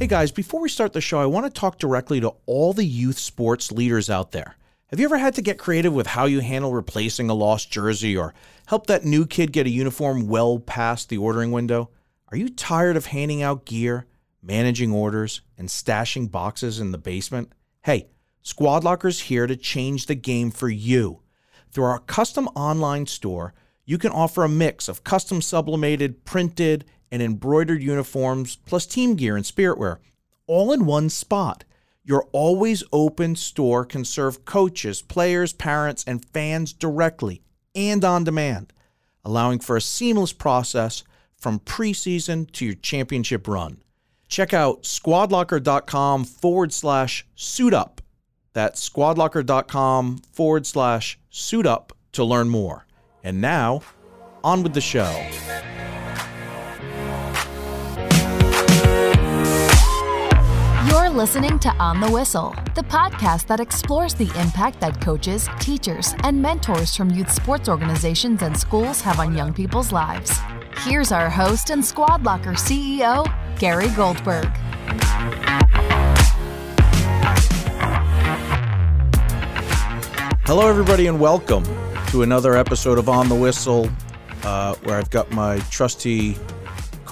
Hey guys, before we start the show, I want to talk directly to all the youth sports leaders out there. Have you ever had to get creative with how you handle replacing a lost jersey or help that new kid get a uniform well past the ordering window? Are you tired of handing out gear, managing orders, and stashing boxes in the basement? Hey, Squad Locker's here to change the game for you. Through our custom online store, you can offer a mix of custom sublimated, printed, and embroidered uniforms, plus team gear and spirit wear, all in one spot. Your always open store can serve coaches, players, parents, and fans directly and on demand, allowing for a seamless process from preseason to your championship run. Check out squadlocker.com forward slash suit up. That's squadlocker.com forward slash suit up to learn more. And now, on with the show. You're listening to On the Whistle, the podcast that explores the impact that coaches, teachers, and mentors from youth sports organizations and schools have on young people's lives. Here's our host and Squad Locker CEO, Gary Goldberg. Hello, everybody, and welcome to another episode of On the Whistle, uh, where I've got my trusty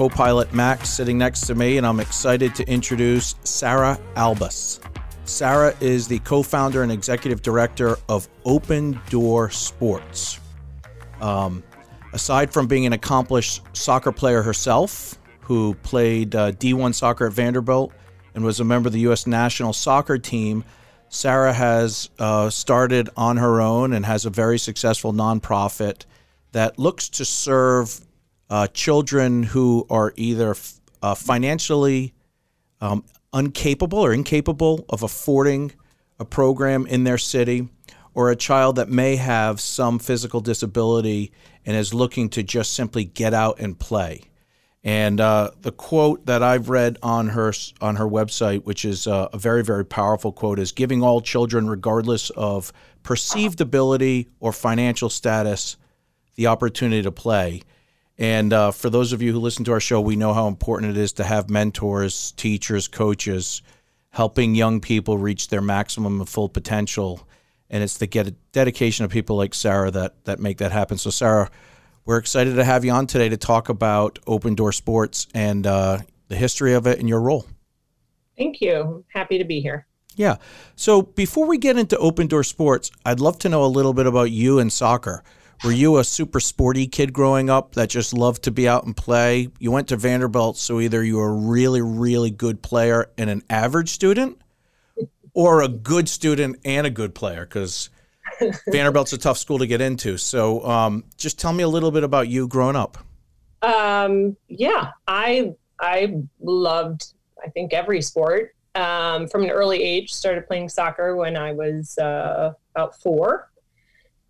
co pilot Max sitting next to me, and I'm excited to introduce Sarah Albus. Sarah is the co founder and executive director of Open Door Sports. Um, aside from being an accomplished soccer player herself, who played uh, D1 soccer at Vanderbilt and was a member of the U.S. national soccer team, Sarah has uh, started on her own and has a very successful nonprofit that looks to serve uh, children who are either uh, financially um, incapable or incapable of affording a program in their city, or a child that may have some physical disability and is looking to just simply get out and play. And uh, the quote that I've read on her on her website, which is uh, a very very powerful quote, is giving all children, regardless of perceived ability or financial status, the opportunity to play. And uh, for those of you who listen to our show, we know how important it is to have mentors, teachers, coaches, helping young people reach their maximum and full potential. And it's the get dedication of people like Sarah that that make that happen. So Sarah we're excited to have you on today to talk about Open Door Sports and uh, the history of it and your role. Thank you. Happy to be here. Yeah. So before we get into Open Door Sports, I'd love to know a little bit about you and soccer. Were you a super sporty kid growing up that just loved to be out and play? You went to Vanderbilt, so either you were a really, really good player and an average student, or a good student and a good player, because Vanderbilt's a tough school to get into. So, um, just tell me a little bit about you growing up. Um, yeah, I I loved I think every sport um, from an early age. Started playing soccer when I was uh, about four.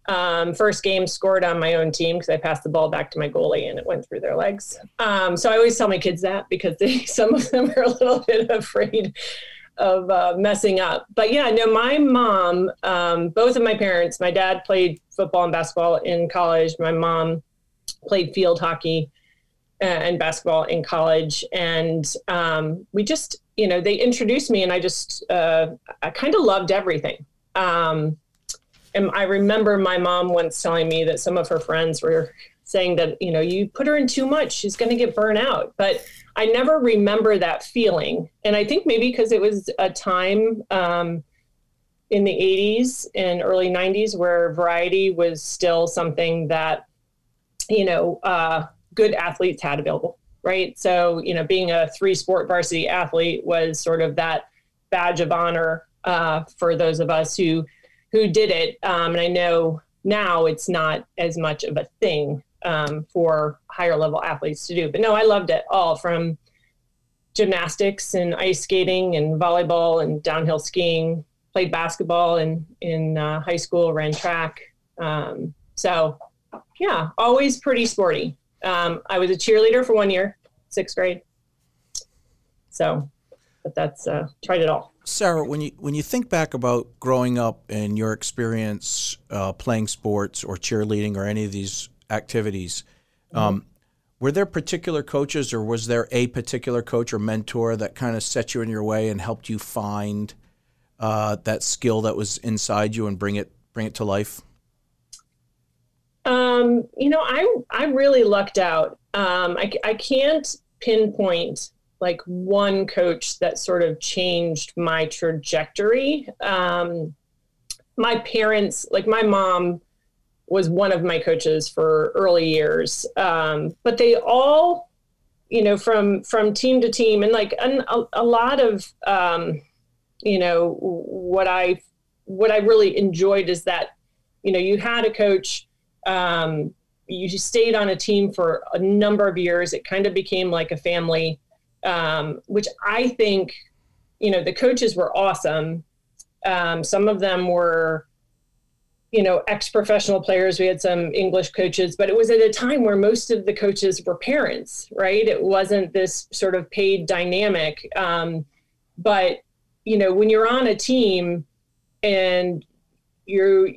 Um, first game scored on my own team because I passed the ball back to my goalie and it went through their legs. Um, so I always tell my kids that because they, some of them are a little bit afraid of uh, messing up. But yeah, no, my mom, um, both of my parents, my dad played football and basketball in college. My mom played field hockey uh, and basketball in college. And um, we just, you know, they introduced me and I just, uh, I kind of loved everything. Um, and I remember my mom once telling me that some of her friends were saying that, you know, you put her in too much, she's going to get burnt out. But I never remember that feeling. And I think maybe because it was a time um, in the 80s and early 90s where variety was still something that, you know, uh, good athletes had available, right? So, you know, being a three sport varsity athlete was sort of that badge of honor uh, for those of us who who did it. Um, and I know now it's not as much of a thing um, for higher level athletes to do. But no, I loved it all from gymnastics and ice skating and volleyball and downhill skiing. Played basketball in in uh, high school, ran track. Um, so yeah, always pretty sporty. Um, I was a cheerleader for one year, sixth grade. So, but that's uh, tried it all. Sarah, when you when you think back about growing up and your experience uh, playing sports or cheerleading or any of these activities. Um, were there particular coaches or was there a particular coach or mentor that kind of set you in your way and helped you find uh, that skill that was inside you and bring it bring it to life? Um, you know, I I really lucked out. Um, I I can't pinpoint like one coach that sort of changed my trajectory. Um, my parents, like my mom, was one of my coaches for early years, um, but they all, you know, from from team to team, and like an, a, a lot of, um, you know, what I what I really enjoyed is that, you know, you had a coach. Um, you stayed on a team for a number of years. It kind of became like a family, um, which I think, you know, the coaches were awesome. Um, some of them were, you know, ex professional players. We had some English coaches, but it was at a time where most of the coaches were parents, right? It wasn't this sort of paid dynamic. Um, but, you know, when you're on a team and you're,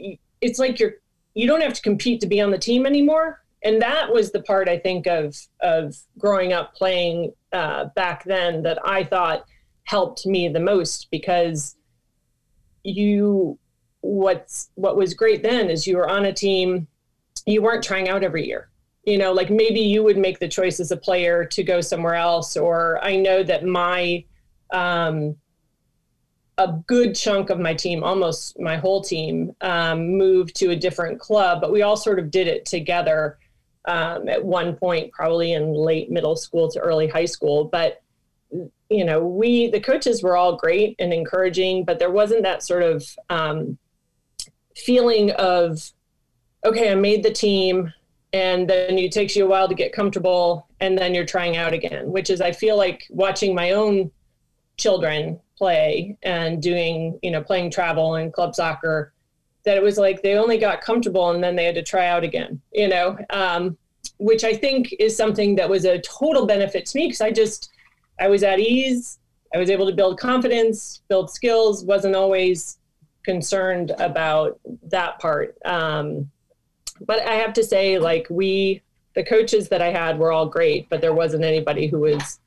it's like you're you don't have to compete to be on the team anymore. And that was the part I think of of growing up playing uh, back then that I thought helped me the most because you what's what was great then is you were on a team you weren't trying out every year. You know like maybe you would make the choice as a player to go somewhere else or i know that my um, a good chunk of my team, almost my whole team, um, moved to a different club, but we all sort of did it together um, at one point, probably in late middle school to early high school. But you know, we the coaches were all great and encouraging, but there wasn't that sort of um, feeling of, okay, I made the team, and then it takes you a while to get comfortable, and then you're trying out again. Which is, I feel like watching my own children play and doing, you know, playing travel and club soccer, that it was like they only got comfortable and then they had to try out again, you know, um, which I think is something that was a total benefit to me because I just, I was at ease. I was able to build confidence, build skills, wasn't always concerned about that part. Um, but I have to say, like, we, the coaches that I had were all great, but there wasn't anybody who was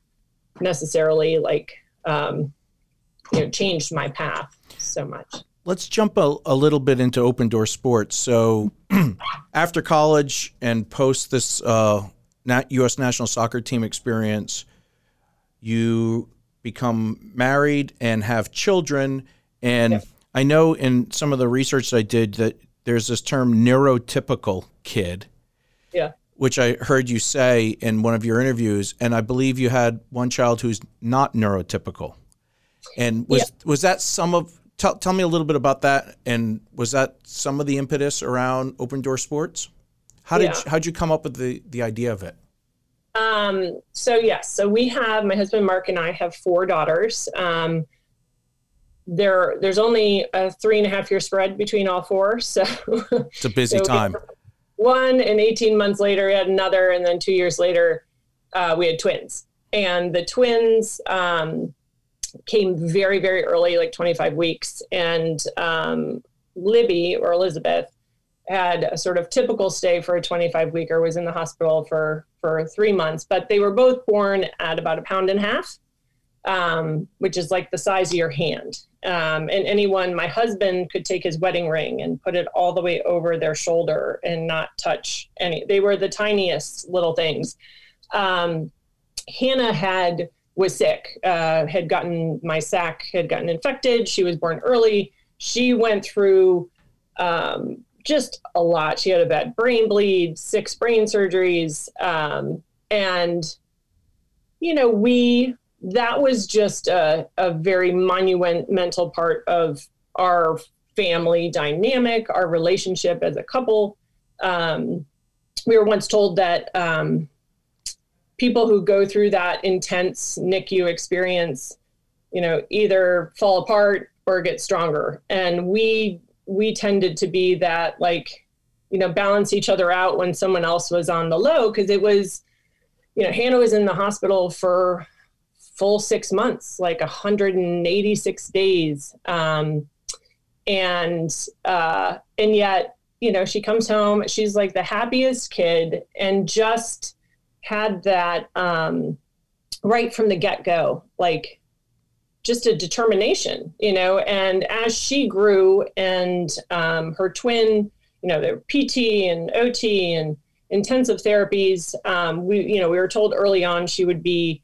necessarily like, um, you know changed my path so much. Let's jump a, a little bit into open door sports. So, after college and post this uh, U.S. national soccer team experience, you become married and have children. And yeah. I know in some of the research I did that there's this term neurotypical kid. Yeah. Which I heard you say in one of your interviews. And I believe you had one child who's not neurotypical. And was yeah. was that some of tell, tell me a little bit about that and was that some of the impetus around open door sports? How did yeah. you, how'd you come up with the the idea of it? Um, so yes, so we have my husband Mark and I have four daughters. Um, there there's only a three and a half year spread between all four, so it's a busy so time. One and 18 months later, we had another, and then two years later, uh, we had twins. And the twins, um, came very, very early, like 25 weeks. And um, Libby or Elizabeth had a sort of typical stay for a 25 weeker, was in the hospital for, for three months, but they were both born at about a pound and a half, um, which is like the size of your hand. Um, and anyone, my husband could take his wedding ring and put it all the way over their shoulder and not touch any. They were the tiniest little things. Um, Hannah had was sick, uh, had gotten my sac had gotten infected. She was born early. She went through um, just a lot. She had a bad brain bleed, six brain surgeries, um, and you know we that was just a, a very monumental part of our family dynamic, our relationship as a couple. Um, we were once told that um, people who go through that intense NICU experience, you know, either fall apart or get stronger. And we we tended to be that like, you know, balance each other out when someone else was on the low because it was, you know, Hannah was in the hospital for full six months, like 186 days. Um, and uh, and yet, you know, she comes home, she's like the happiest kid and just had that um, right from the get go, like just a determination, you know. And as she grew and um, her twin, you know, there PT and OT and intensive therapies, um, we, you know, we were told early on she would be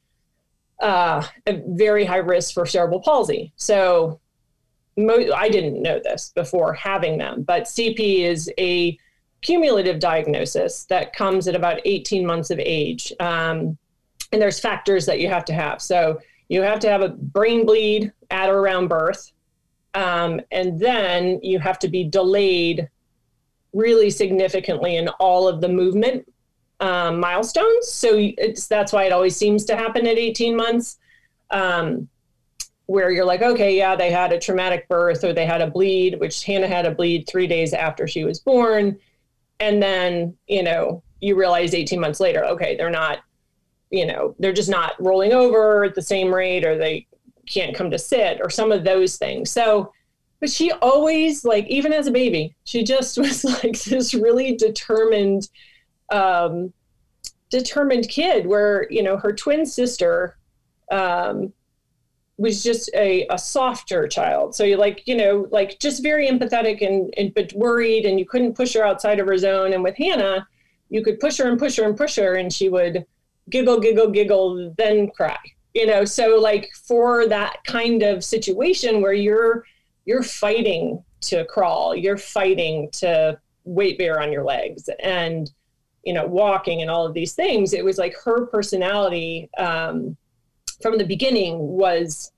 uh, a very high risk for cerebral palsy. So mo- I didn't know this before having them, but CP is a cumulative diagnosis that comes at about 18 months of age. Um, and there's factors that you have to have. So you have to have a brain bleed at or around birth. Um, and then you have to be delayed really significantly in all of the movement um, milestones. So it's that's why it always seems to happen at 18 months, um, where you're like, okay, yeah, they had a traumatic birth or they had a bleed, which Hannah had a bleed three days after she was born, and then you know you realize 18 months later, okay, they're not, you know, they're just not rolling over at the same rate, or they can't come to sit, or some of those things. So. But she always, like, even as a baby, she just was like this really determined um, determined kid where you know her twin sister um, was just a, a softer child. So you like you know like just very empathetic and, and but worried and you couldn't push her outside of her zone. And with hannah you could push her and push her and push her and she would giggle giggle giggle then cry you know? So like for that kind of situation where you're you're fighting to crawl you're fighting to weight bear on your legs and you know, walking and all of these things, it was like her personality um, from the beginning was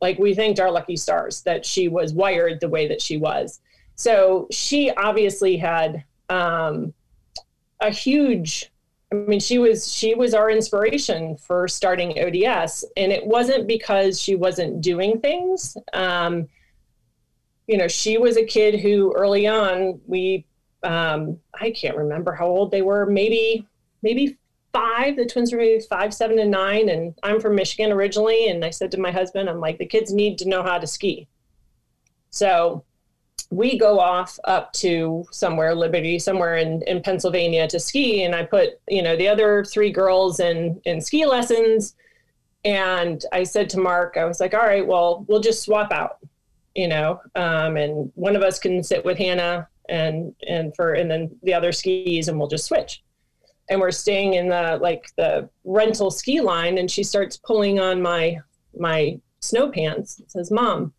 like we thanked our lucky stars that she was wired the way that she was. So she obviously had um, a huge. I mean, she was she was our inspiration for starting ODS, and it wasn't because she wasn't doing things. Um, you know, she was a kid who early on we um, I can't remember how old they were, maybe, maybe five. The twins were maybe five, seven, and nine. And I'm from Michigan originally. And I said to my husband, I'm like, the kids need to know how to ski. So we go off up to somewhere, Liberty, somewhere in, in Pennsylvania to ski. And I put, you know, the other three girls in, in ski lessons. And I said to Mark, I was like, all right, well, we'll just swap out, you know, um, and one of us can sit with Hannah and and for and then the other skis and we'll just switch and we're staying in the like the rental ski line and she starts pulling on my my snow pants says mom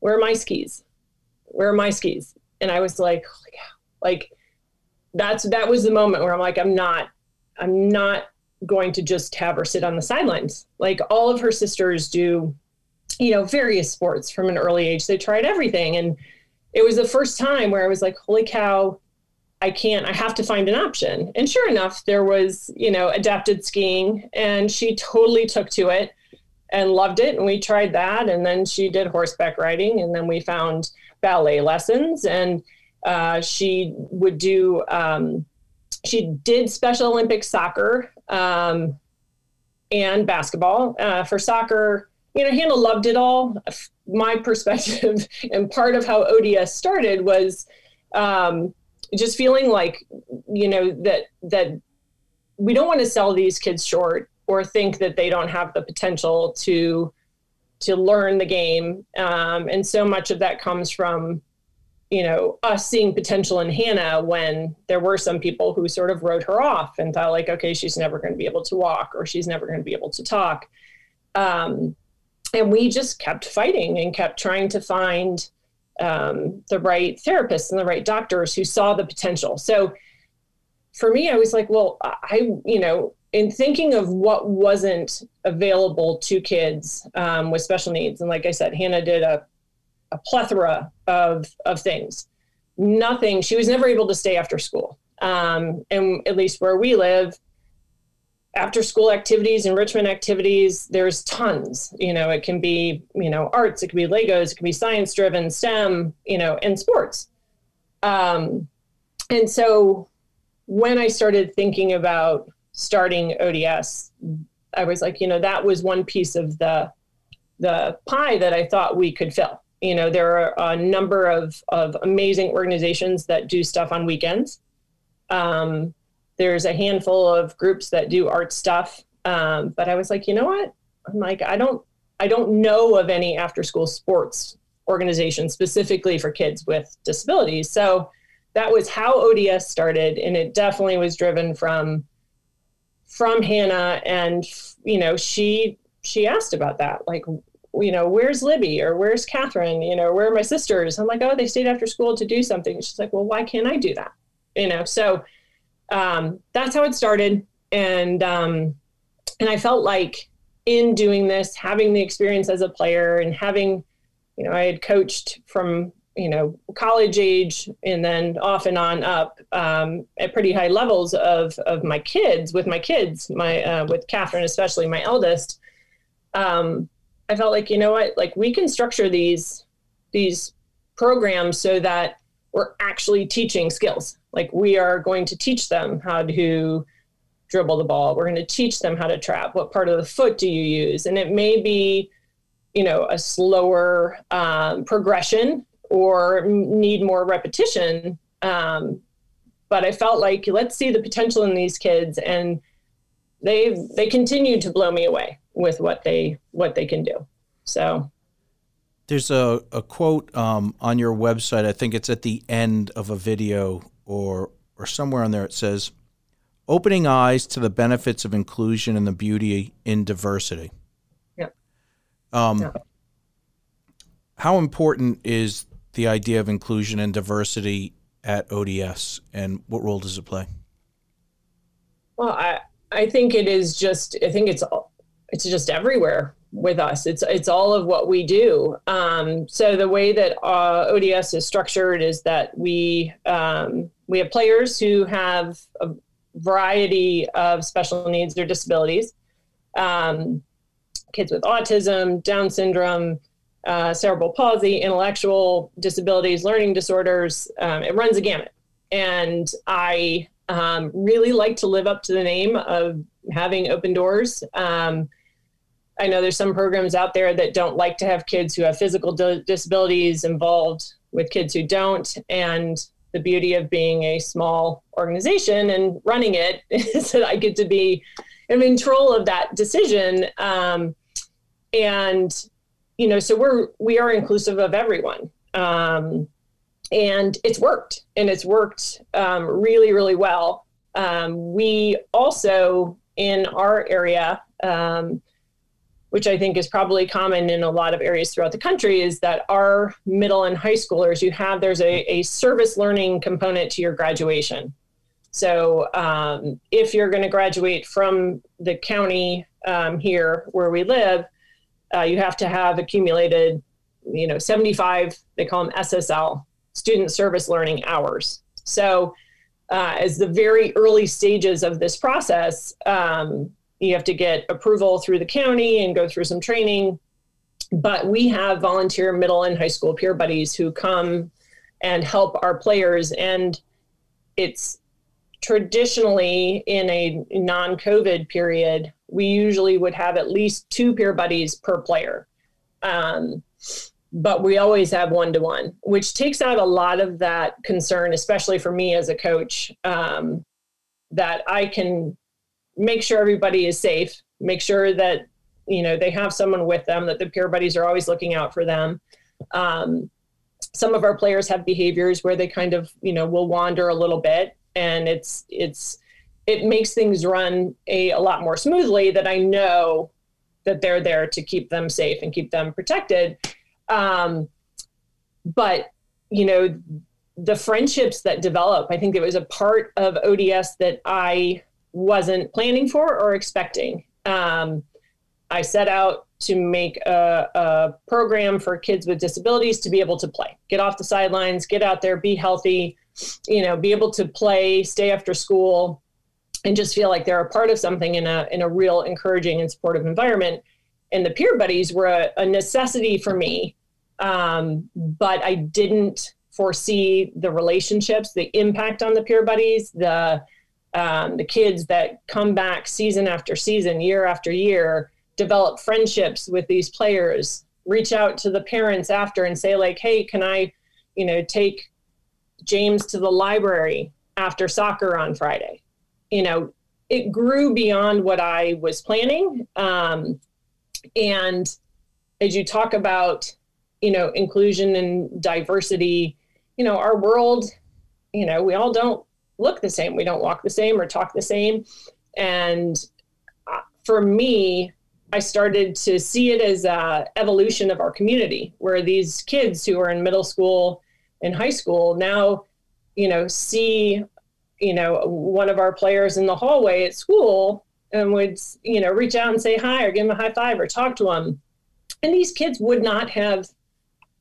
where are my skis? Where are my skis? And i was like holy cow. Like that's that was the moment where i'm like i'm not i'm not going to just have her sit on the sidelines. Like all of her sisters do you know various sports from an early age. They tried everything and it was the first time where I was like, holy cow, I can't, I have to find an option. And sure enough, there was, you know, adapted skiing and she totally took to it and loved it. And we tried that. And then she did horseback riding. And then we found ballet lessons. And uh, she would do, um, she did Special Olympics soccer um, and basketball. Uh, for soccer, you know, Hannah loved it all. My perspective and part of how ODS started was um, just feeling like, you know, that that we don't want to sell these kids short or think that they don't have the potential to to learn the game. Um, and so much of that comes from, you know, us seeing potential in Hannah when there were some people who sort of wrote her off and thought like, okay, she's never going to be able to walk or she's never going to be able to talk. Um, and we just kept fighting and kept trying to find um, the right therapists and the right doctors who saw the potential. So for me, I was like, well, I, you know, in thinking of what wasn't available to kids um, with special needs, and like I said, Hannah did a, a plethora of of things. Nothing. She was never able to stay after school, um, and at least where we live, after school activities, enrichment activities, there's tons. You know, it can be, you know, arts, it can be Legos, it can be science driven, STEM, you know, and sports. Um, and so when I started thinking about starting ODS, I was like, you know, that was one piece of the the pie that I thought we could fill. You know, there are a number of, of amazing organizations that do stuff on weekends. Um, there's a handful of groups that do art stuff. Um, but I was like, you know what? I'm like, I don't, I don't know of any after school sports organization specifically for kids with disabilities. So that was how ODS started, and it definitely was driven from from Hannah. And you know, she she asked about that, like, you know, where's Libby or where's Catherine? You know, where are my sisters? I'm like, oh, they stayed after school to do something. She's like, well, why can't I do that? You know, so um, that's how it started, and um, and I felt like in doing this, having the experience as a player and having, you know, I had coached from you know college age and then off and on up um, at pretty high levels of of my kids with my kids, my uh, with Catherine especially my eldest. Um, I felt like you know what, like we can structure these these programs so that we're actually teaching skills. Like we are going to teach them how to dribble the ball. We're going to teach them how to trap. What part of the foot do you use? And it may be, you know, a slower um, progression or need more repetition. Um, but I felt like let's see the potential in these kids, and they they continue to blow me away with what they what they can do. So there's a, a quote um, on your website. I think it's at the end of a video or or somewhere on there. It says, opening eyes to the benefits of inclusion and the beauty in diversity. Yeah. Um, yeah. How important is the idea of inclusion and diversity at ODS, and what role does it play? Well, I I think it is just I think it's it's just everywhere with us. It's it's all of what we do. Um, so the way that uh, ODS is structured is that we um, we have players who have a variety of special needs or disabilities. Um, kids with autism, Down syndrome, uh, cerebral palsy, intellectual disabilities, learning disorders. Um, it runs a gamut. And I um, really like to live up to the name of having open doors. Um, I know there's some programs out there that don't like to have kids who have physical disabilities involved with kids who don't. And the beauty of being a small organization and running it is that I get to be in control of that decision. Um, and you know, so we're we are inclusive of everyone, um, and it's worked, and it's worked um, really, really well. Um, we also in our area um, which I think is probably common in a lot of areas throughout the country, is that our middle and high schoolers, you have there's a, a service learning component to your graduation. So um, if you're going to graduate from the county um, here where we live, uh, you have to have accumulated, you know, 75. They call them SSL, student service learning hours. So uh, as the very early stages of this process, um, you have to get approval through the county and go through some training. But we have volunteer middle and high school peer buddies who come and help our players. And it's traditionally in a non COVID period, we usually would have at least two peer buddies per player. Um, but we always have one to one, which takes out a lot of that concern, especially for me as a coach, um, that I can make sure everybody is safe, make sure that you know they have someone with them, that the peer buddies are always looking out for them. Um, some of our players have behaviors where they kind of you know will wander a little bit, and it's it's it makes things run a, a lot more smoothly. That I know that they're there to keep them safe and keep them protected. Um, but you know the friendships that develop i think it was a part of ods that i wasn't planning for or expecting. Um, I set out to make a, a, program for kids with disabilities to be able to play, get off the sidelines, get out there, be healthy, you know, be able to play, stay after school, and just feel like they're a part of something in a in a real encouraging and supportive environment. And the peer buddies were a, a necessity for me, um, but I didn't foresee the relationships, the impact on the peer buddies, the um, the kids that come back season after season, year after year, develop friendships with these players, reach out to the parents after and say, like, hey, can I, you know, take James to the library after soccer on Friday? you know, it grew beyond what I was planning. Um, and as you talk about, you know, inclusion and diversity, you know, our world, you know, we all don't look the same. We don't walk the same or talk the same. And uh, for me, I started to see it as a evolution of our community, where these kids who are in middle school and high school now, you know, see, you know, one of our players in the hallway at school and would, you know, reach out and say hi or give him a high five or talk to him. And these kids would not have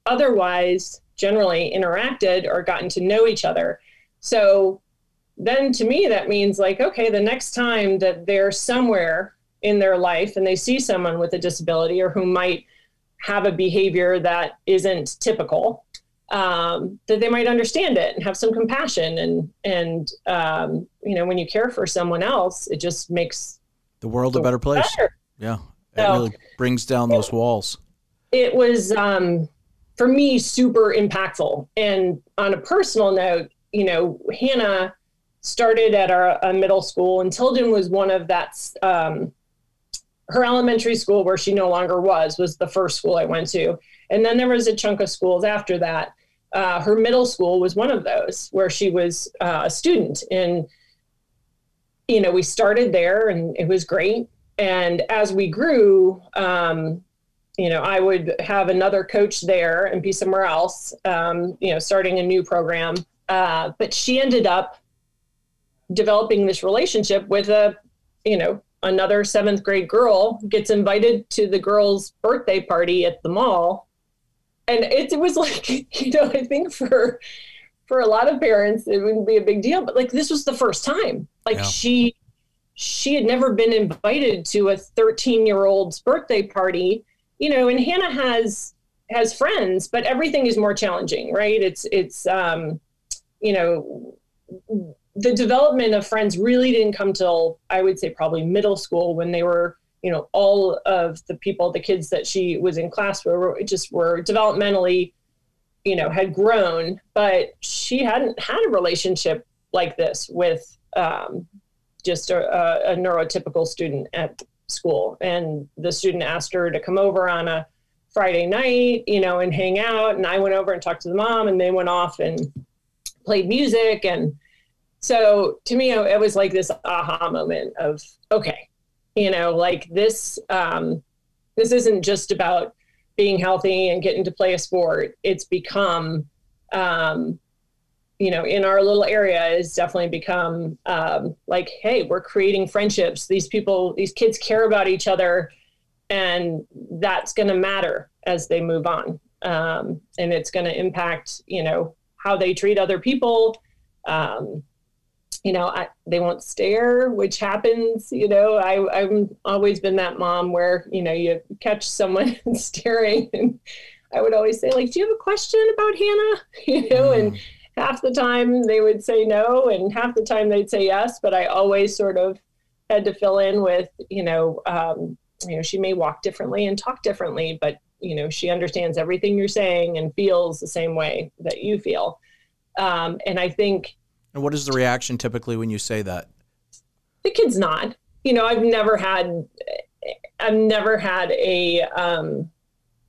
otherwise generally interacted or gotten to know each other. So then to me, that means like, okay, the next time that they're somewhere in their life and they see someone with a disability or who might have a behavior that isn't typical, um, that they might understand it and have some compassion and and um, you know when you care for someone else, it just makes the world the a better place. Better. Yeah, it so, really brings down those walls. It was um, for me super impactful, and on a personal note, you know, Hannah started at our middle school, and Tilden was one of that. Um, her elementary school, where she no longer was, was the first school I went to, and then there was a chunk of schools after that. Uh, her middle school was one of those where she was uh, a student, and you know we started there, and it was great. And as we grew, um, you know, I would have another coach there and be somewhere else, um, you know, starting a new program. Uh, but she ended up developing this relationship with a, you know, another seventh grade girl gets invited to the girl's birthday party at the mall. And it, it was like, you know, I think for for a lot of parents it wouldn't be a big deal, but like this was the first time. Like yeah. she she had never been invited to a 13 year old's birthday party, you know, and Hannah has has friends, but everything is more challenging, right? It's it's um, you know, the development of friends really didn't come till I would say probably middle school when they were, you know, all of the people, the kids that she was in class with were just were developmentally, you know, had grown, but she hadn't had a relationship like this with um, just a, a, neurotypical student at school. And the student asked her to come over on a Friday night, you know, and hang out. And I went over and talked to the mom, and they went off and played music and so to me it was like this aha moment of okay you know like this um this isn't just about being healthy and getting to play a sport. It's become um you know in our little area has definitely become um, like hey we're creating friendships. These people these kids care about each other and that's going to matter as they move on. Um, and it's going to impact you know how they treat other people. Um, you know, I, they won't stare, which happens. You know, I, I've always been that mom where you know you catch someone staring, and I would always say like, "Do you have a question about Hannah?" You know, mm. and half the time they would say no, and half the time they'd say yes. But I always sort of had to fill in with, you know, um, you know, she may walk differently and talk differently, but you know, she understands everything you're saying and feels the same way that you feel. Um, and I think and what is the reaction typically when you say that? The kids nod. You know, I've never had, I've never had a um,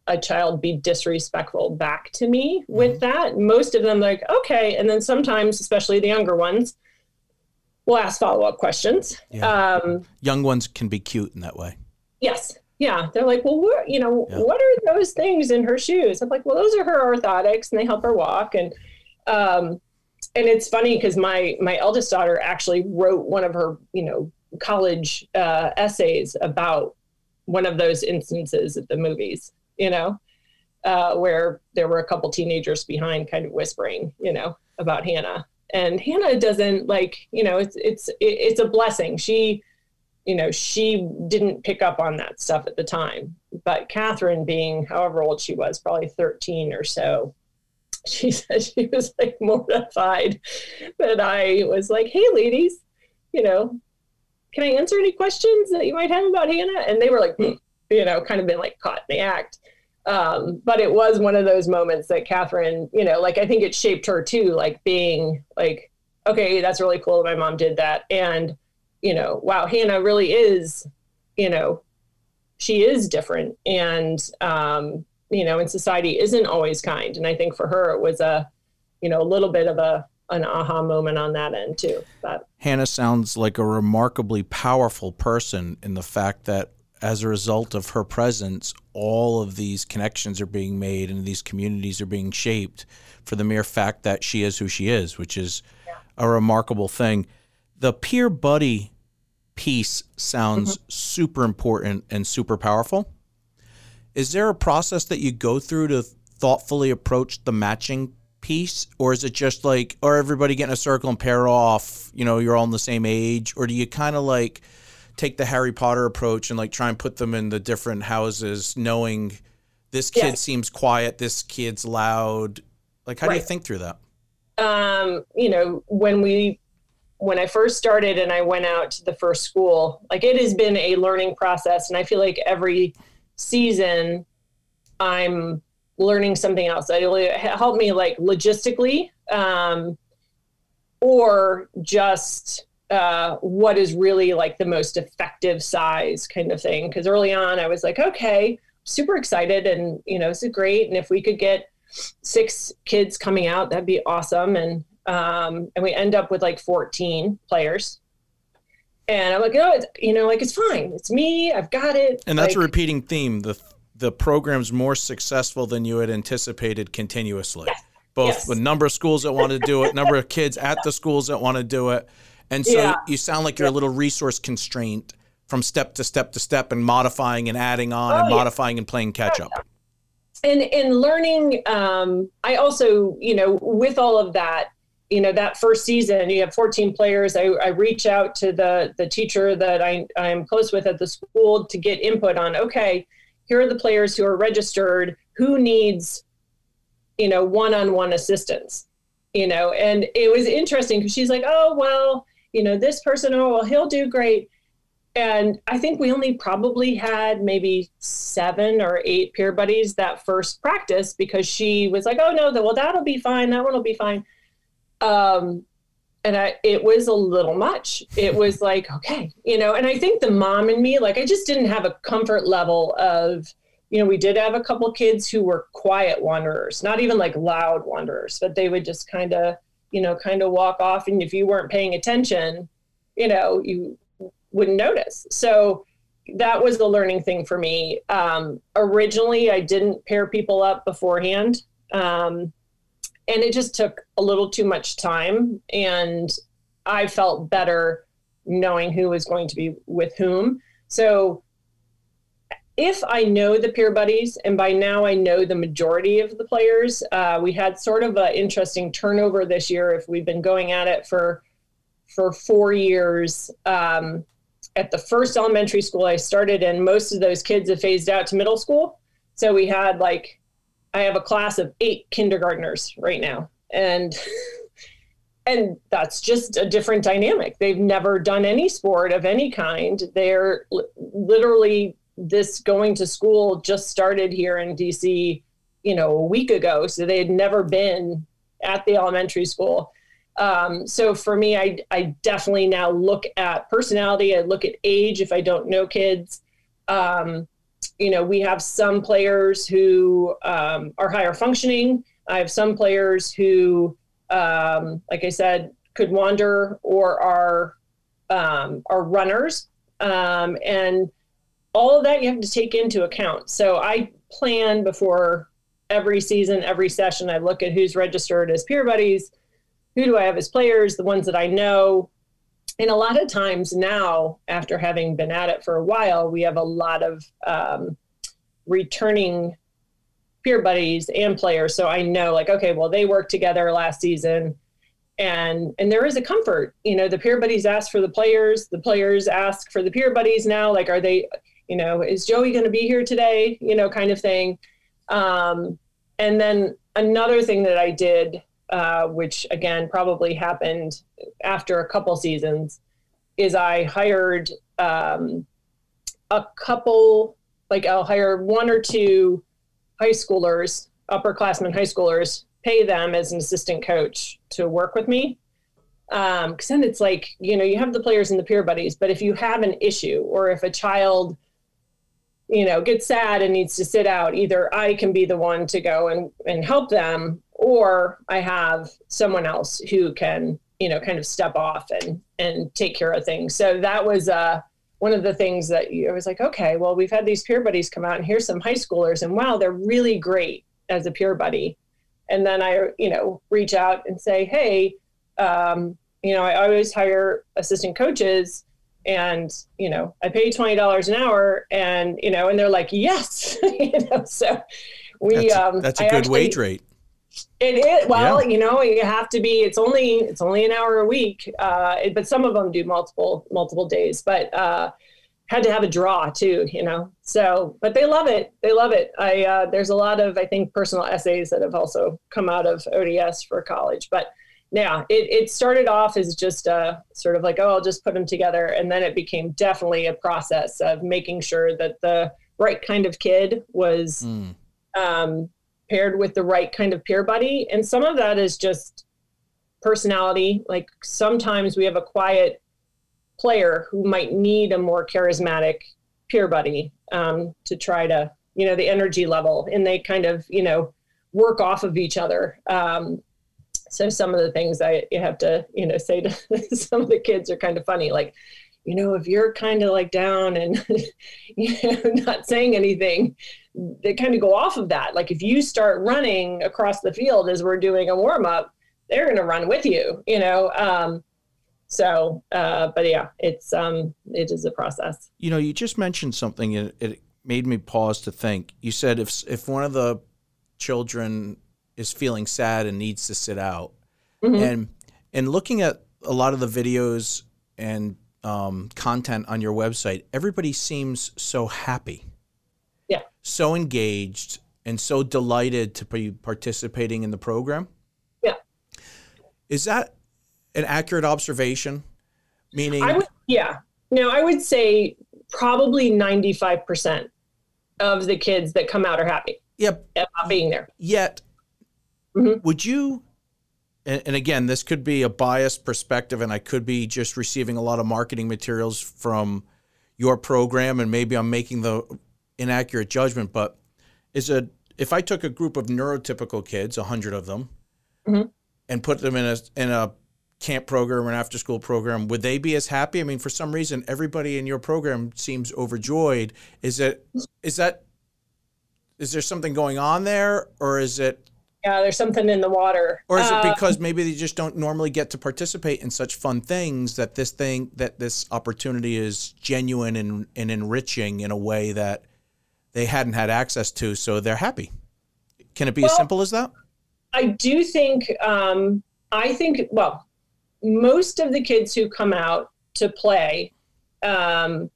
a child be disrespectful back to me with mm-hmm. that. Most of them like okay, and then sometimes, especially the younger ones, will ask follow up questions. Yeah. Um, Young ones can be cute in that way. Yes. Yeah, they're like, well, what, you know, yeah. what are those things in her shoes? I'm like, well, those are her orthotics, and they help her walk. And um, and it's funny because my my eldest daughter actually wrote one of her you know college uh, essays about one of those instances at the movies you know? Uh, where there were a couple teenagers behind kind of whispering you know about hannah. And hannah doesn't like you know it's it's it's a blessing. She you know she didn't pick up on that stuff at the time. But catherine being however old she was probably 13 or so she said she was like mortified that I was like, hey, ladies, you know, can I answer any questions that you might have about Hannah? And they were like, you know, kind of been like caught in the act. Um, but it was one of those moments that Catherine, you know, like I think it shaped her too, like being like, okay, that's really cool my mom did that. And you know, wow, Hannah really is, you know, she is different. And, um, you know, and society isn't always kind. And I think for her, it was a, you know, a little bit of a, an aha moment on that end too. But Hannah sounds like a remarkably powerful person in the fact that as a result of her presence, all of these connections are being made and these communities are being shaped for the mere fact that she is who she is, which is yeah. a remarkable thing. The peer buddy piece sounds mm-hmm. super important and super powerful. Is there a process that you go through to thoughtfully approach the matching piece or is it just like or everybody get in a circle and pair off you know you're all in the same age or do you kind of like take the harry potter approach and like try and put them in the different houses knowing this kid yes. seems quiet this kid's loud like how right. do you think through that um you know when we when i first started and i went out to the first school like it has been a learning process and i feel like every season i'm learning something else. Will help me like logistically um, or just uh, what is really like the most effective size kind of thing. Because early on i was like okay super excited and you know this is great. And if we could get six kids coming out that'd be awesome. And um, and we end up with like 14 players and i'm like oh it's, you know like it's fine it's me i've got it and that's like, a repeating theme the the program's more successful than you had anticipated continuously. Yes. Both yes. the number of schools that want to do it, number of kids at the schools that want to do it. And so yeah. you sound like you're a little resource constraint from step to step to step and modifying and adding on oh, and yeah. modifying and playing catch up. And in learning, um, I also, you know, with all of that, you know, that first season, you have 14 players. I, I reach out to the the teacher that I, I'm close with at the school to get input on, okay, here are the players who are registered who needs you know one-on-one assistance you know? And it was interesting because she's like oh well you know this person oh well he'll do great. And i think we only probably had maybe seven or eight peer buddies that first practice because she was like oh no well that'll be fine. That one will be fine um, and I, it was a little much. It was like, okay, you know, and I think the mom and me, like, I just didn't have a comfort level of, you know, we did have a couple kids who were quiet wanderers, not even like loud wanderers, but they would just kind of, you know, kind of walk off. And if you weren't paying attention, you know, you wouldn't notice. So that was the learning thing for me. Um, originally, I didn't pair people up beforehand. Um, and it just took a little too much time and i felt better knowing who was going to be with whom. So if i know the peer buddies and by now i know the majority of the players uh, we had sort of an interesting turnover this year if we've been going at it for for four years. Um, at the first elementary school i started in most of those kids have phased out to middle school. So we had like I have a class of eight kindergartners right now, and and that's just a different dynamic. They've never done any sport of any kind. They're literally this going to school just started here in DC, you know, a week ago, so they had never been at the elementary school. Um, so for me, I, I definitely now look at personality. I look at age if I don't know kids. Um, you know, we have some players who um, are higher functioning. I have some players who, um, like I said, could wander or are um, are runners, um, and all of that you have to take into account. So I plan before every season, every session. I look at who's registered as peer buddies, who do I have as players, the ones that I know, and a lot of times now, after having been at it for a while, we have a lot of um, returning peer buddies and players. So I know, like, okay, well, they worked together last season, and and there is a comfort. You know, the peer buddies ask for the players, the players ask for the peer buddies now. Like, are they, you know, is Joey going to be here today? You know, kind of thing. Um, and then another thing that I did uh, which again probably happened after a couple seasons, is I hired um, a couple, like I'll hire one or two high schoolers, upperclassmen high schoolers, pay them as an assistant coach to work with me. Um, cause then it's like, you know, you have the players and the peer buddies, but if you have an issue or if a child, you know, gets sad and needs to sit out, either I can be the one to go and, and help them, or I have someone else who can, you know, kind of step off and, and take care of things. So that was, uh, one of the things that I was like, okay, well, we've had these peer buddies come out and here's some high schoolers and wow, they're really great as a peer buddy. And then I, you know, reach out and say, hey, um, you know, I always hire assistant coaches and, you know, I pay $20 an hour and, you know, and they're like, yes, you know, so we, that's, um, that's a good actually, wage rate. It is well, yeah. you know, you have to be. It's only it's only an hour a week, uh, but some of them do multiple multiple days. But uh, had to have a draw too, you know. So, but they love it. They love it. I uh, there's a lot of I think personal essays that have also come out of ODS for college. But yeah, it it started off as just a sort of like oh I'll just put them together, and then it became definitely a process of making sure that the right kind of kid was. Mm. Um, paired with the right kind of peer buddy. And some of that is just personality. Like sometimes we have a quiet player who might need a more charismatic peer buddy um, to try to, you know, the energy level, and they kind of, you know, work off of each other. Um, so some of the things I you have to, you know, say to some of the kids are kind of funny, like, you know, if you're kind of like down and you know not saying anything, they kind of go off of that. Like if you start running across the field as we're doing a warm up, they're going to run with you, you know. Um, so, uh, but yeah, it's um, it is a process. You know, you just mentioned something, and it made me pause to think. You said if if one of the children is feeling sad and needs to sit out, mm-hmm. and and looking at a lot of the videos and um, content on your website, everybody seems so happy so engaged and so delighted to be participating in the program. Yeah. Is that an accurate observation? Meaning, I would, yeah. No, I would say probably 95% of the kids that come out are happy. Yep. About being there. Yet, mm-hmm. would you, and, and again, this could be a biased perspective, and I could be just receiving a lot of marketing materials from your program, and maybe I'm making the inaccurate judgment, but is a if I took a group of neurotypical kids, a hundred of them, mm-hmm. and put them in a in a camp program or an after school program, would they be as happy? I mean, for some reason, everybody in your program seems overjoyed. Is it is that is there something going on there, or is it? Yeah, there's something in the water. Or is it uh, because maybe they just don't normally get to participate in such fun things that this thing that this opportunity is genuine and, and enriching in a way that they hadn't had access to, so they're happy. Can it be well, as simple as that? I do think, um, I think, well, most of the kids who come out to play, um,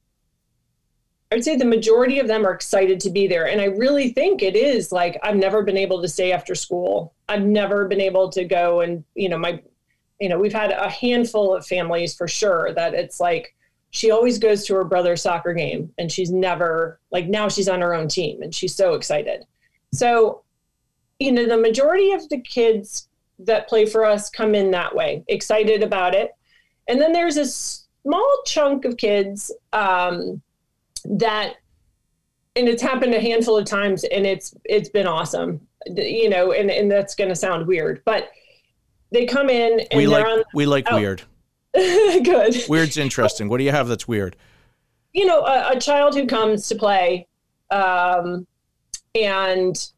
I would say the majority of them are excited to be there. And I really think it is like, I've never been able to stay after school. I've never been able to go and, you know, my, you know, we've had a handful of families for sure that it's like, she always goes to her brother's soccer game and she's never like now she's on her own team and she's so excited. So you know the majority of the kids that play for us come in that way excited about it. And then there's a small chunk of kids um, that and it's happened a handful of times and it's it's been awesome. You know and, and that's going to sound weird but they come in and we like on, we like oh, weird Good. Weird's interesting. What do you have that's weird? You know, a, a child who comes to play um, and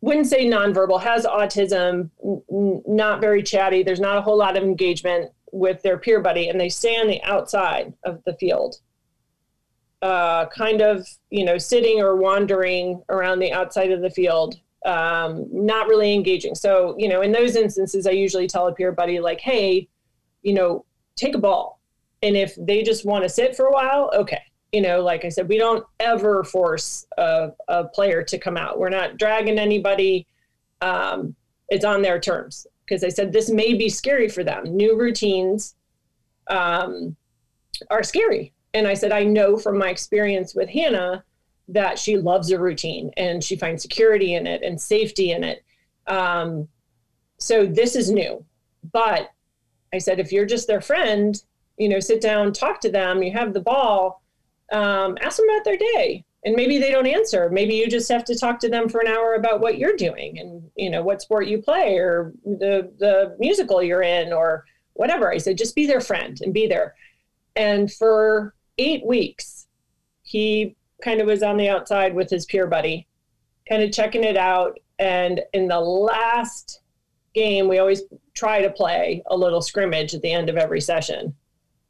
wouldn't say nonverbal, has autism, n- not very chatty. There's not a whole lot of engagement with their peer buddy, and they stay on the outside of the field, uh, kind of, you know, sitting or wandering around the outside of the field, um, not really engaging. So, you know, in those instances, I usually tell a peer buddy, like, hey, you know, take a ball. And if they just want to sit for a while, okay. You know, like I said, we don't ever force a, a player to come out. We're not dragging anybody. Um, it's on their terms because I said this may be scary for them. New routines um, are scary. And I said, I know from my experience with Hannah that she loves a routine and she finds security in it and safety in it. Um, so this is new, but I said, if you're just their friend, you know, sit down, talk to them, you have the ball, um, ask them about their day. And maybe they don't answer. Maybe you just have to talk to them for an hour about what you're doing and, you know, what sport you play or the, the musical you're in or whatever. I said, just be their friend and be there. And for eight weeks, he kind of was on the outside with his peer buddy, kind of checking it out. And in the last game, we always try to play a little scrimmage at the end of every session.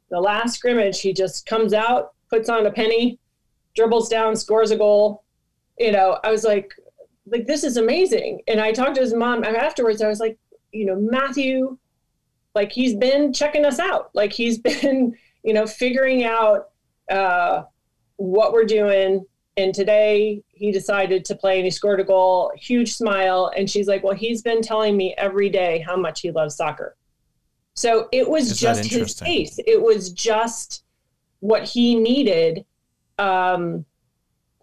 The last scrimmage, he just comes out, puts on a penny, dribbles down, scores a goal. You know, I was like, like this is amazing. And I talked to his mom afterwards. I was like, you know, Matthew, like he's been checking us out. Like he's been, you know, figuring out uh, what we're doing. And today he decided to play and he scored a goal, huge smile. And she's like, Well, he's been telling me every day how much he loves soccer. So it was Is just his pace. It was just what he needed um,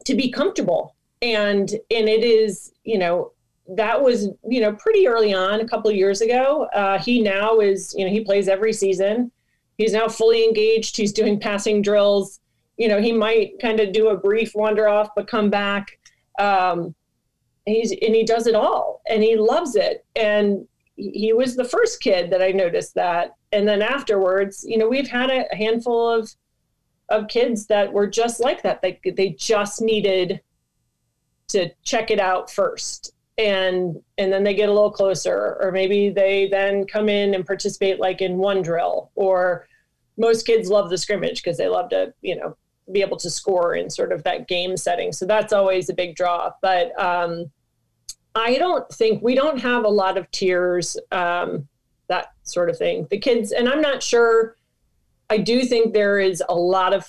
to be comfortable. And and it is, you know, that was, you know, pretty early on, a couple of years ago. Uh, he now is, you know, he plays every season. He's now fully engaged. He's doing passing drills you know, he might kind of do a brief wander off, but come back. Um, he's and he does it all, and he loves it. And he was the first kid that I noticed that. And then afterwards, you know, we've had a handful of of kids that were just like that. They they just needed to check it out first and and then they get a little closer or maybe they then come in and participate like in one drill or most kids love the scrimmage because they love to you know be able to score in sort of that game setting. So that's always a big draw. But um, I don't think we don't have a lot of tears, um, that sort of thing. The kids, and I'm not sure. I do think there is a lot of,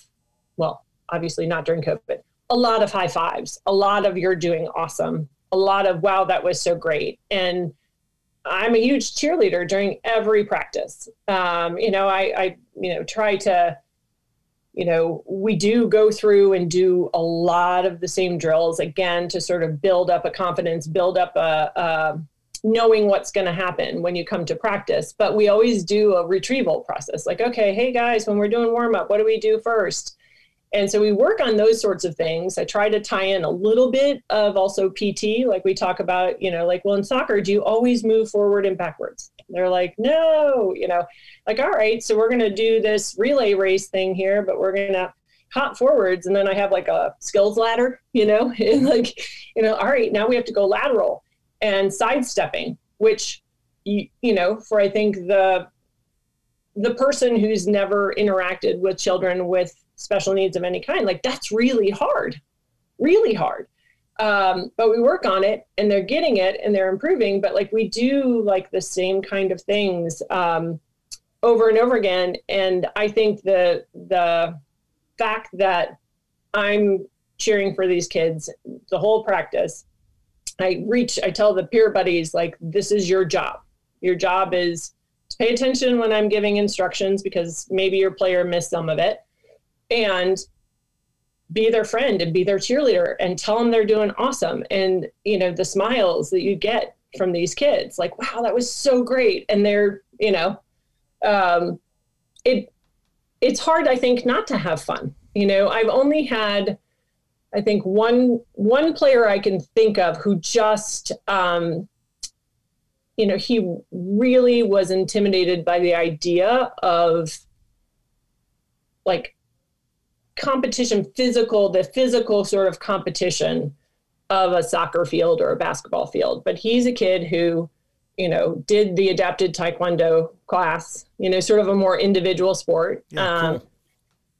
well, obviously not during COVID, a lot of high fives, a lot of you're doing awesome, a lot of wow, that was so great, and I'm a huge cheerleader during every practice. Um, you know, I, I, you know, try to you know, we do go through and do a lot of the same drills again to sort of build up a confidence, build up a, a knowing what's going to happen when you come to practice. But we always do a retrieval process like, okay, hey guys, when we're doing warm up, what do we do first? And so we work on those sorts of things. I try to tie in a little bit of also PT, like we talk about, you know, like, well, in soccer, do you always move forward and backwards? They're like, no, you know, like, all right, so we're going to do this relay race thing here, but we're going to hop forwards. And then I have like a skills ladder, you know, and like, you know, all right, now we have to go lateral and sidestepping, which, you, you know, for I think the, the person who's never interacted with children with special needs of any kind, like that's really hard, really hard. Um, but we work on it and they're getting it and they're improving. But like we do like the same kind of things um, over and over again. And I think the the fact that I'm cheering for these kids the whole practice, I reach, I tell the peer buddies like this is your job. Your job is to pay attention when I'm giving instructions because maybe your player missed some of it, and be their friend and be their cheerleader and tell them they're doing awesome. And you know the smiles that you get from these kids like wow that was so great. And they're you know um, it it's hard i think not to have fun. You know i've only had i think one one player i can think of who just um, you know he really was intimidated by the idea of like competition physical the physical sort of competition of a soccer field or a basketball field. But he's a kid who you know did the adapted taekwondo class you know sort of a more individual sport. Yeah, um, cool.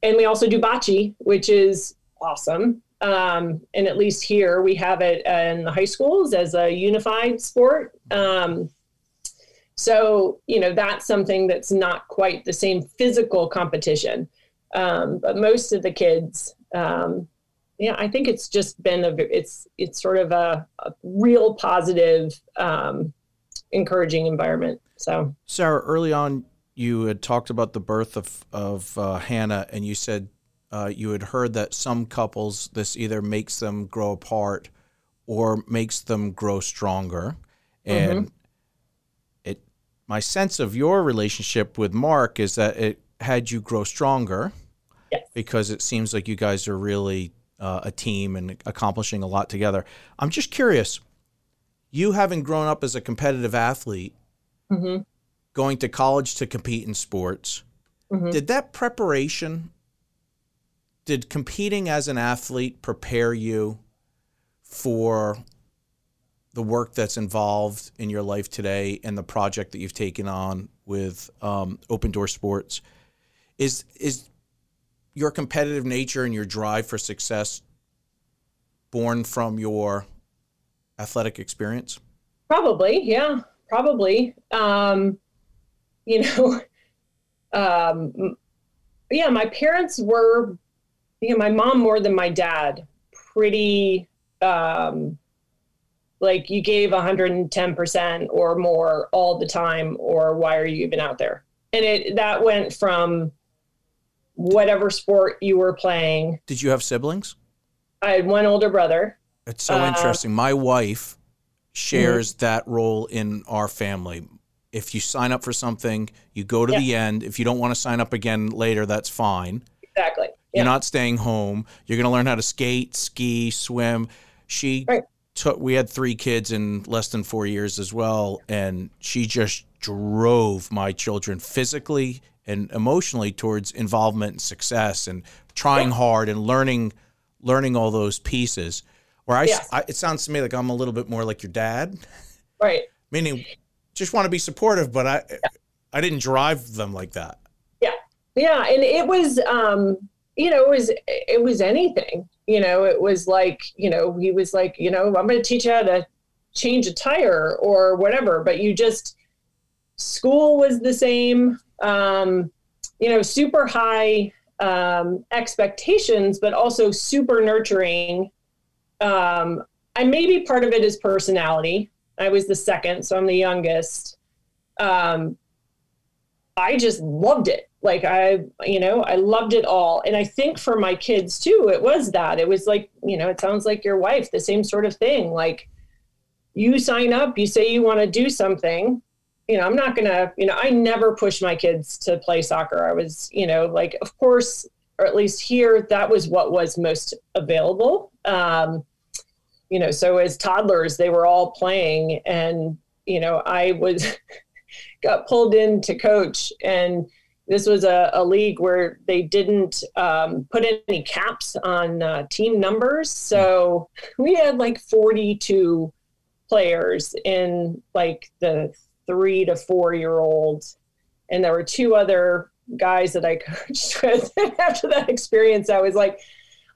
and we also do bocce which is awesome. Um, and at least here we have it in the high schools as a unified sport. Um, so you know that's something that's not quite the same physical competition um, but most of the kids, um, yeah, I think it's just been a it's it's sort of a, a real positive, um, encouraging environment. So, Sarah, early on, you had talked about the birth of of uh, Hannah, and you said uh, you had heard that some couples this either makes them grow apart or makes them grow stronger, and mm-hmm my sense of your relationship with Mark is that it had you grow stronger Yes. because it seems like you guys are really uh, a team and accomplishing a lot together. I'm just curious, you having grown up as a competitive athlete, hmm going to college to compete in sports, hmm did that preparation, did competing as an athlete prepare you for the work that's involved in your life today and the project that you've taken on with um, Open Door Sports? Is is your competitive nature and your drive for success born from your athletic experience? Probably, yeah, probably. Um, you know, um, yeah, my parents were, you know, my mom more than my dad, pretty, um, like you gave 110% or more all the time, or why are you even out there? And it, that went from whatever sport you were playing. Did you have siblings? I had one older brother. It's so interesting. My wife shares mm-hmm. that role in our family. If you sign up for something, you go to Yeah. the end. If you don't want to sign up again later, that's fine. Exactly. You're not staying home. You're going to learn how to skate, ski, swim. She Right. took, we had three kids in less than four years as well. And she just drove my children physically and emotionally towards involvement and success and trying hard and learning, learning all those pieces. Where I, Yes. I, it sounds to me like I'm a little bit more like your dad, Right. meaning just want to be supportive, but I, I didn't drive them like that. Yeah, yeah and it was um you know it was it was anything you know it was like you know he was like you know i'm going to teach you how to change a tire or whatever but you just school was the same um you know super high um expectations but also super nurturing um i maybe part of it is personality i was the second so i'm the youngest um I just loved it. Like I, you know, I loved it all. And I think for my kids too, it was that. It was like, you know, it sounds like your wife, the same sort of thing. Like you sign up, you say you want to do something. You know, I'm not going to, you know, I never pushed my kids to play soccer. I was, you know, like, of course, or at least here, that was what was most available. Um, you know, so as toddlers, they were all playing. And, you know, I was, got pulled in to coach and this was a, a league where they didn't um, put any caps on uh, team numbers so we had like 42 players in like the three to four year olds and there were two other guys that i coached with and after that experience i was like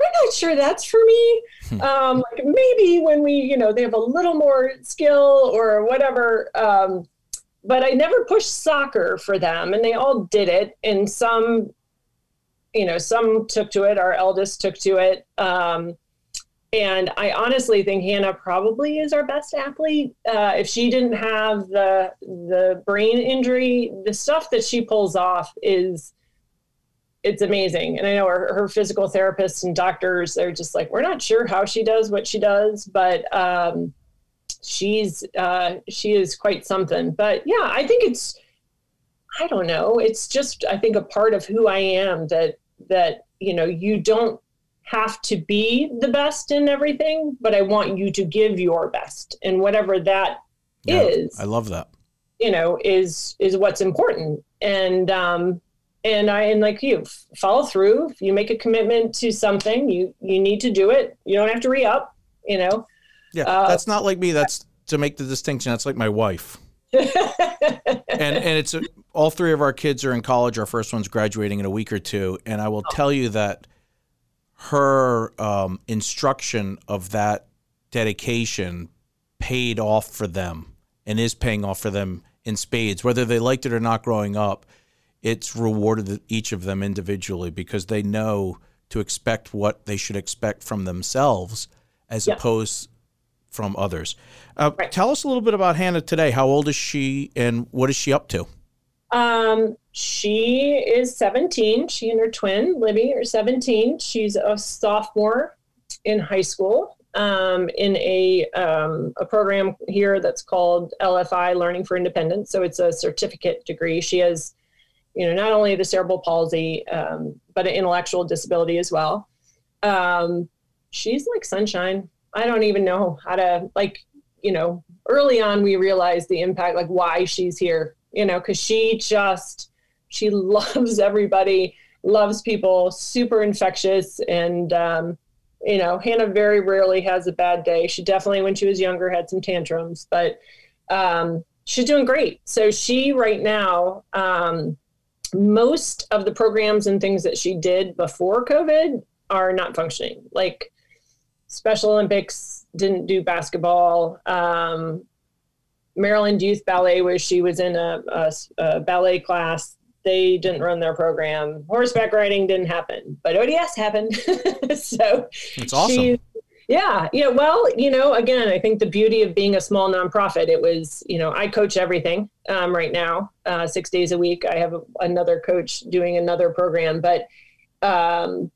i'm not sure that's for me um, like maybe when we you know they have a little more skill or whatever um, but I never pushed soccer for them, and they all did it. And some, you know, some took to it. Our eldest took to it. Um, and I honestly think Hannah probably is our best athlete. Uh, if she didn't have the the brain injury, the stuff that she pulls off is it's amazing. And I know her, her physical therapists and doctors they're just like, we're not sure how she does what she does, but um, she's uh, she is quite something. But yeah, I think it's I don't know. It's just I think a part of who I am that that you know you don't have to be the best in everything, but I want you to give your best, and whatever that Yeah, is, I love that. you know, is is what's important. And um, and I and like you follow through. If you make a commitment to something, you you need to do it. You don't have to re up. You know. Yeah, Uh, that's not like me. That's to make the distinction. That's like my wife. and and it's a, all three of our kids are in college. Our first one's graduating in a week or two, and I will tell you that her um, instruction of that dedication paid off for them and is paying off for them in spades, whether they liked it or not growing up. It's rewarded each of them individually because they know to expect what they should expect from themselves as Yeah. opposed from others. Uh, Right. Tell us a little bit about Hannah today. How old is she and what is she up to? Um, she is 17. She and her twin, Libby, are 17. She's a sophomore in high school. um, in a, um, a program here that's called LFI, Learning for Independence. So it's a certificate degree. She has, you know, not only the cerebral palsy, um, but an intellectual disability as well. Um, she's like sunshine. I don't even know how to, like, you know, early on we realized the impact, like why she's here, you know, because she just, she loves everybody, loves people, super infectious, and um, you know, Hannah very rarely has a bad day. She definitely, when she was younger, had some tantrums, but um, she's doing great. So she right now, um, most of the programs and things that she did before COVID are not functioning. Like Special Olympics didn't do basketball. Um, Maryland Youth Ballet, where she was in a, a, a ballet class, they didn't run their program. Horseback riding didn't happen, but ODS happened. so it's awesome. Yeah, yeah. Well, you know, again, I think the beauty of being a small nonprofit, it was, you know, I coach everything um, right now, uh, six days a week. I have a, another coach doing another program, but, um,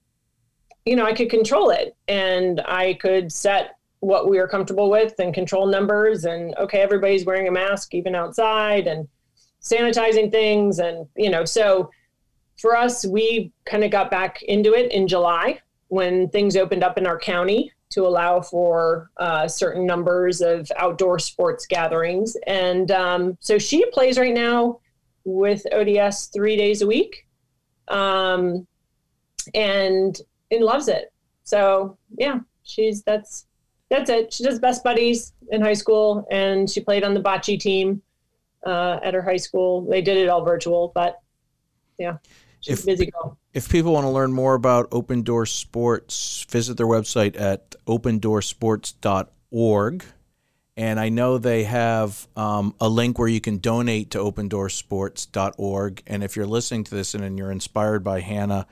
you know, I could control it and I could set what we are comfortable with and control numbers and okay, everybody's wearing a mask even outside and sanitizing things and you know so for us we kind of got back into it in july when things opened up in our county to allow for uh, certain numbers of outdoor sports gatherings. And um, so she plays right now with ods three days a week um, and and loves it. So yeah she's that's that's it she does best buddies in high school and she played on the bocce team uh, at her high school. They did it all virtual, but yeah, she's if, busy girl. If people want to learn more about Open Door Sports, visit their website at opendoorsports.org. And I know they have um, a link where you can donate to opendoorsports.org. And if you're listening to this and you're inspired by Hannah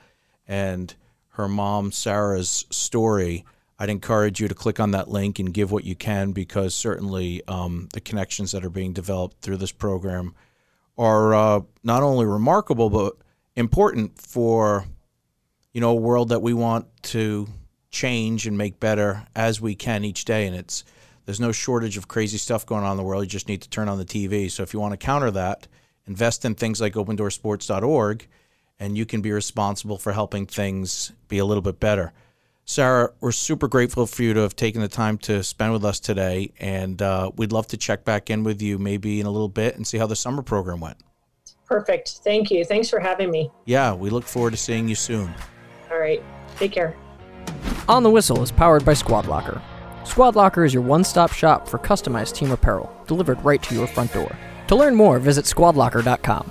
and her mom Sarah's story, I'd encourage you to click on that link and give what you can because certainly um, the connections that are being developed through this program are uh, not only remarkable but important for you know a world that we want to change and make better as we can each day. And it's there's no shortage of crazy stuff going on in the world. You just need to turn on the TV. So if you want to counter that, invest in things like OpenDoorSports.org, and you can be responsible for helping things be a little bit better. Sarah, we're super grateful for you to have taken the time to spend with us today, and uh, we'd love to check back in with you maybe in a little bit and see how the summer program went. Perfect. Thank you. Thanks for having me. Yeah, we look forward to seeing you soon. All right. Take care. On the Whistle is powered by Squad Locker. Squad Locker is your one stop shop for customized team apparel, delivered right to your front door. To learn more, visit squadlocker.com.